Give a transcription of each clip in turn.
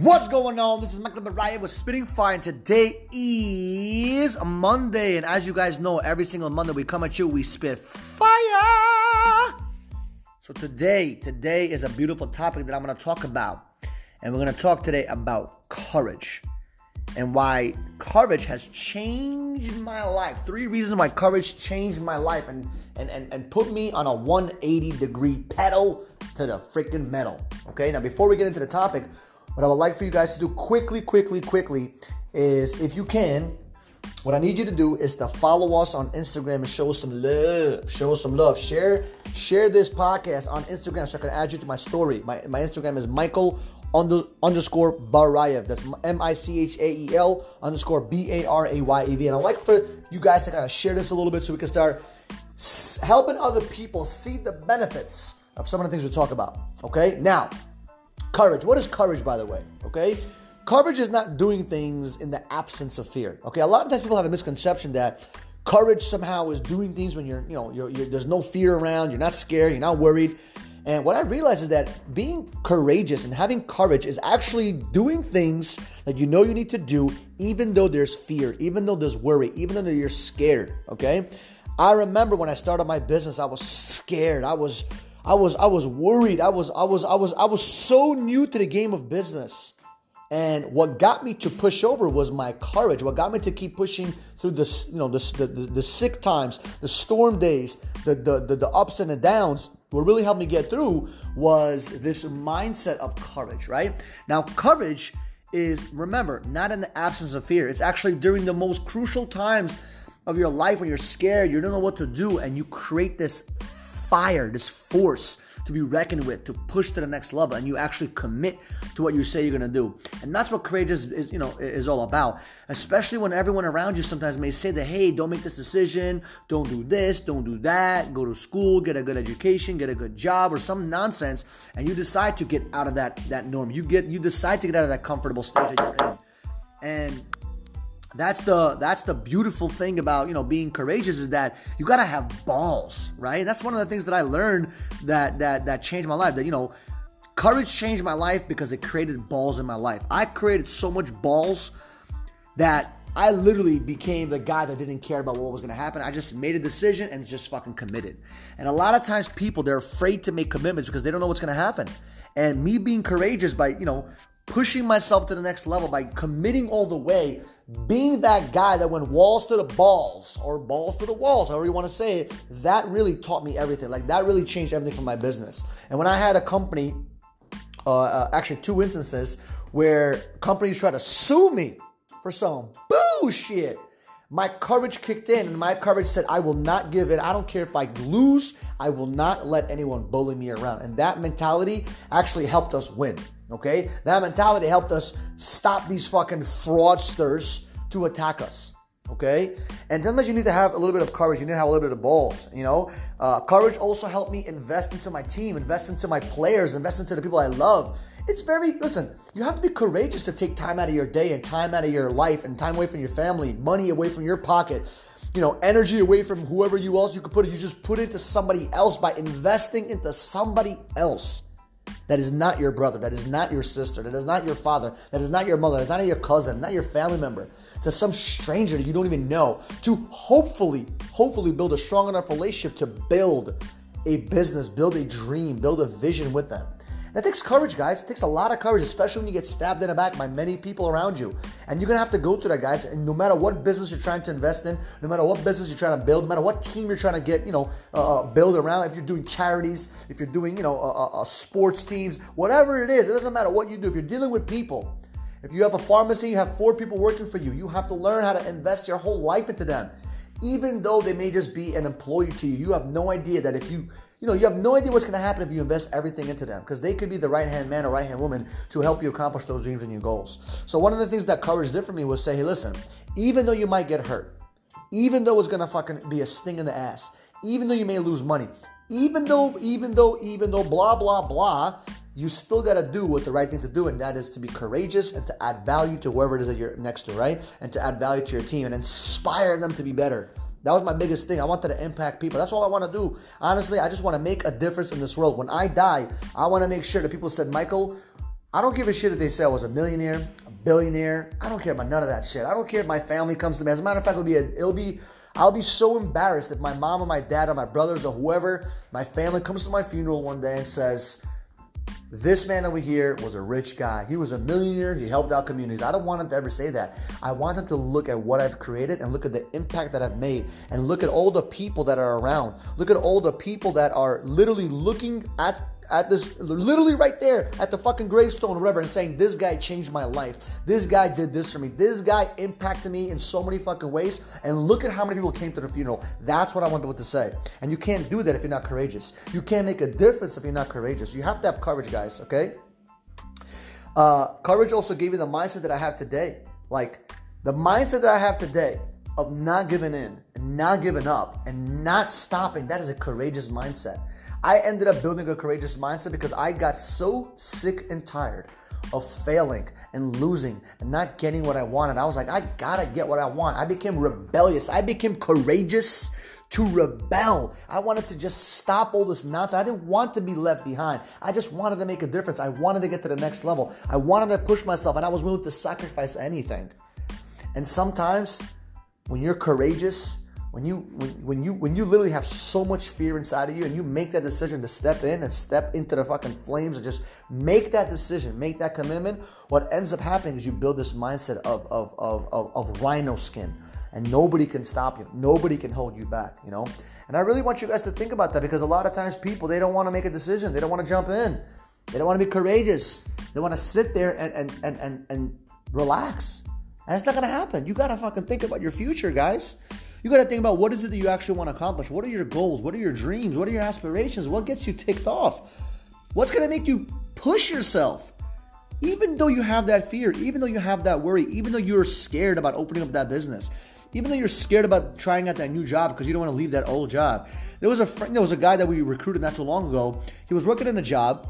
What's going on? This is Michael Barayev with Spitting Fire, and today is Monday. And as you guys know, every single Monday we come at you, we spit fire. So today, today is a beautiful topic that I'm going to talk about, and we're going to talk today about courage and why courage has changed my life. Three reasons why courage changed my life and and, and, and put me on a 180 degree pedal to the freaking metal. Okay, now before we get into the topic, what I would like for you guys to do quickly, quickly, quickly is if you can, what I need you to do is to follow us on Instagram and show us some love. Show us some love. Share share this podcast on Instagram so I can add you to my story. My, my Instagram is Michael under, underscore Barayev. That's M I C H A E L underscore B A R A Y E V. And I'd like for you guys to kind of share this a little bit so we can start helping other people see the benefits of some of the things we talk about. Okay? Now, courage. What is courage, by the way? Okay? Courage is not doing things in the absence of fear. Okay? A lot of times people have a misconception that courage somehow is doing things when you're, you know, you're, you're, there's no fear around, you're not scared, you're not worried. And what I realized is that being courageous and having courage is actually doing things that you know you need to do, even though there's fear, even though there's worry, even though you're scared. Okay. I remember when I started my business, I was scared. I was, I was, I was worried. I was, I was, I was, I was so new to the game of business. And what got me to push over was my courage. What got me to keep pushing through the, you know, the, the, the, the sick times, the storm days, the, the, the, the ups and the downs what really helped me get through was this mindset of courage, right? Now, courage is, remember, not in the absence of fear. It's actually during the most crucial times of your life when you're scared, you don't know what to do, and you create this fire, this force to be reckoned with, to push to the next level, and you actually commit to what you say you're gonna do. And that's what courageous is, you know, is all about. Especially when everyone around you sometimes may say that, hey, don't make this decision, don't do this, don't do that, go to school, get a good education, get a good job, or some nonsense, and you decide to get out of that that norm. You get you decide to get out of that comfortable stage that you're in. And that's the that's the beautiful thing about you know being courageous is that you gotta have balls right? That's one of the things that i learned that that that changed my life that you know courage changed my life because it created balls in my life. I created so much balls that i literally became the guy that didn't care about what was going to happen i just made a decision and just fucking committed and a lot of times people they're afraid to make commitments because they don't know what's going to happen and me being courageous by you know pushing myself to the next level by committing all the way being that guy that went walls to the balls or balls to the walls, however you want to say it, that really taught me everything. Like that really changed everything for my business. And when I had a company, uh, uh, actually two instances where companies tried to sue me for some bullshit. My courage kicked in, and my courage said, I will not give in. I don't care if I lose, I will not let anyone bully me around. And that mentality actually helped us win. Okay? That mentality helped us stop these fucking fraudsters to attack us. Okay? And sometimes you need to have a little bit of courage. You need to have a little bit of balls. You know? Uh, courage also helped me invest into my team, invest into my players, invest into the people I love. It's very, listen, you have to be courageous to take time out of your day and time out of your life and time away from your family, money away from your pocket you know, energy away from whoever you else you could put it. You just put it into somebody else by investing into somebody else that is not your brother, that is not your sister, that is not your father, that is not your mother, that's not your cousin, not your family member, to some stranger that you don't even know, to hopefully, hopefully build a strong enough relationship to build a business, build a dream, build a vision with them. That takes courage, guys. It takes a lot of courage, especially when you get stabbed in the back by many people around you. And you're gonna have to go through that, guys. And no matter what business you're trying to invest in, no matter what business you're trying to build, no matter what team you're trying to get, you know, uh, uh build around. If you're doing charities, if you're doing, you know, uh, uh, sports teams, whatever it is, it doesn't matter what you do. If you're dealing with people, if you have a pharmacy, you have four people working for you. You have to learn how to invest your whole life into them even though they may just be an employee to you, you have no idea that if you, you know, you have no idea what's going to happen if you invest everything into them because they could be the right hand man or right hand woman to help you accomplish those dreams and your goals. So, one of the things that courage did for me was say, hey, listen, even though you might get hurt, even though it's going to fucking be a sting in the ass, even though you may lose money, even though, even though, even though, blah, blah, blah, you still got to do what the right thing to do, and that is to be courageous and to add value to whoever it is that you're next to, right? And to add value to your team and inspire them to be better. That was my biggest thing. I wanted to impact people. That's all I want to do. Honestly, I just want to make a difference in this world. When I die, I want to make sure that people said, Michael, I don't give a shit if they say I was a millionaire, a billionaire. I don't care about none of that shit. I don't care if my family comes to me. As a matter of fact, it'll be a, it'll be I'll be so embarrassed if my mom or my dad or my brothers or whoever, my family comes to my funeral one day and says, this man over here was a rich guy. He was a millionaire. He helped out communities. I don't want him to ever say that. I want him to look at what I've created and look at the impact that I've made and look at all the people that are around. Look at all the people that are literally looking at at this literally right there at the fucking gravestone or whatever and saying this guy changed my life. This guy did this for me. This guy impacted me in so many fucking ways. And look at how many people came to the funeral. That's what i want people to say. And you can't do that if you're not courageous. You can't make a difference if you're not courageous. You have to have courage guys okay? Uh, courage also gave me the mindset that i have today. Like the mindset that i have today of not giving in and not giving up and not stopping that is a courageous mindset I ended up building a courageous mindset because I got so sick and tired of failing and losing and not getting what I wanted. I was like, I gotta get what I want. I became rebellious. I became courageous to rebel. I wanted to just stop all this nonsense. I didn't want to be left behind. I just wanted to make a difference. I wanted to get to the next level. I wanted to push myself and I was willing to sacrifice anything. And sometimes when you're courageous, when you when, when you when you literally have so much fear inside of you and you make that decision to step in and step into the fucking flames and just make that decision make that commitment what ends up happening is you build this mindset of of of of, of rhino skin and nobody can stop you. Nobody can hold you back you know? And i really want you guys to think about that because a lot of times people they don't want to make a decision. They don't want to jump in. They don't want to be courageous. They want to sit there and and and and, and relax. And it's not gonna happen. You gotta fucking think about your future guys you got to think about what is it that you actually want to accomplish? What are your goals? What are your dreams? What are your aspirations? What gets you ticked off? What's going to make you push yourself? Even though you have that fear, even though you have that worry, even though you're scared about opening up that business, even though you're scared about trying out that new job because you don't want to leave that old job. There was a friend, there was a guy that we recruited not too long ago. He was working in a job.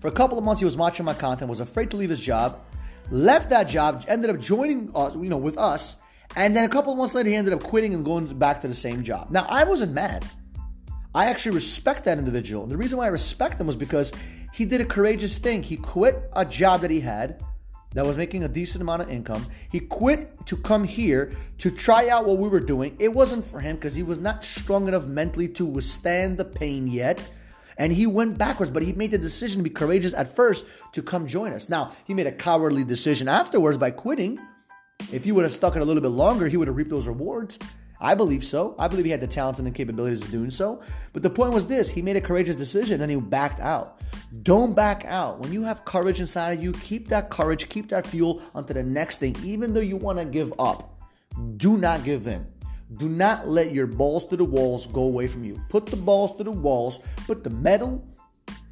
For a couple of months, he was watching my content, was afraid to leave his job, left that job, ended up joining us, you know, with us, and then a couple months later, he ended up quitting and going back to the same job. Now, I wasn't mad. I actually respect that individual. And the reason why I respect him was because he did a courageous thing. He quit a job that he had that was making a decent amount of income. He quit to come here to try out what we were doing. It wasn't for him because he was not strong enough mentally to withstand the pain yet. And he went backwards, but he made the decision to be courageous at first to come join us. Now, he made a cowardly decision afterwards by quitting, if he would have stuck it a little bit longer, he would have reaped those rewards. I believe so. I believe he had the talents and the capabilities of doing so. But the point was this he made a courageous decision and he backed out. Don't back out. When you have courage inside of you, keep that courage, keep that fuel onto the next thing, even though you want to give up. Do not give in. Do not let your balls to the walls go away from you. Put the balls to the walls, put the metal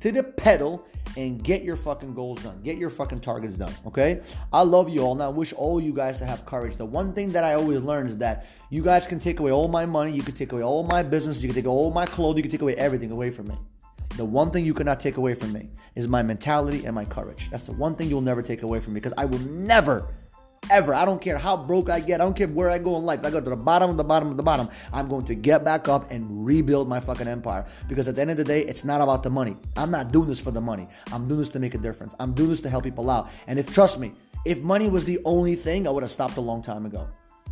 to the pedal, and get your fucking goals done. Get your fucking targets done. Okay? I love you all. and I wish all you guys to have courage. The one thing that I always learn is that you guys can take away all my money, you can take away all my business, you can take all my clothes, you can take away everything away from me. The one thing you cannot take away from me is my mentality and my courage. That's the one thing you'll never take away from me because I will never ever. I don't care how broke I get. I don't care where I go in life. I go to the bottom of the bottom of the bottom. I'm going to get back up and rebuild my fucking empire. Because at the end of the day, it's not about the money. I'm not doing this for the money. I'm doing this to make a difference. I'm doing this to help people out. And if, trust me, if money was the only thing, I would have stopped a long time ago.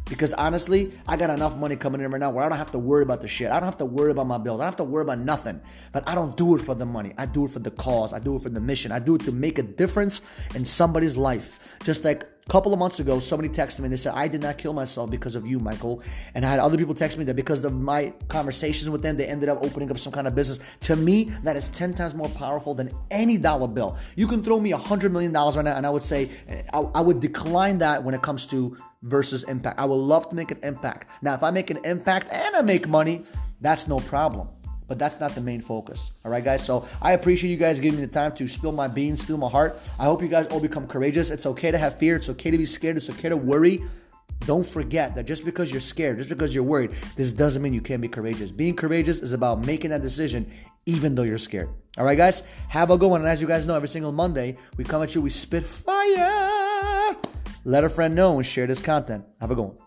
Because honestly, I got enough money coming in right now where I don't have to worry about the shit. I don't have to worry about my bills. I don't have to worry about nothing. But I don't do it for the money. I do it for the cause. I do it for the mission. I do it to make a difference in somebody's life. Just like a couple of months ago, somebody texted me and they said, I did not kill myself because of you, Michael. And I had other people text me that because of my conversations with them, they ended up opening up some kind of business. To me, that is 10 times more powerful than any dollar bill. You can throw me a $100 million right now, and I would say, I, I would decline that when it comes to versus impact. I would love to make an impact. Now, if I make an impact and I make money, that's no problem but that's not the main focus. All right, guys. So I appreciate you guys giving me the time to spill my beans, spill my heart. I hope you guys all become courageous. It's okay to have fear. It's okay to be scared. It's okay to worry. Don't forget that just because you're scared, just because you're worried, this doesn't mean you can't be courageous. Being courageous is about making that decision even though you're scared. All right, guys. Have a good one. And as you guys know, every single Monday we come at you, we spit fire. Let a friend know and share this content. Have a good one.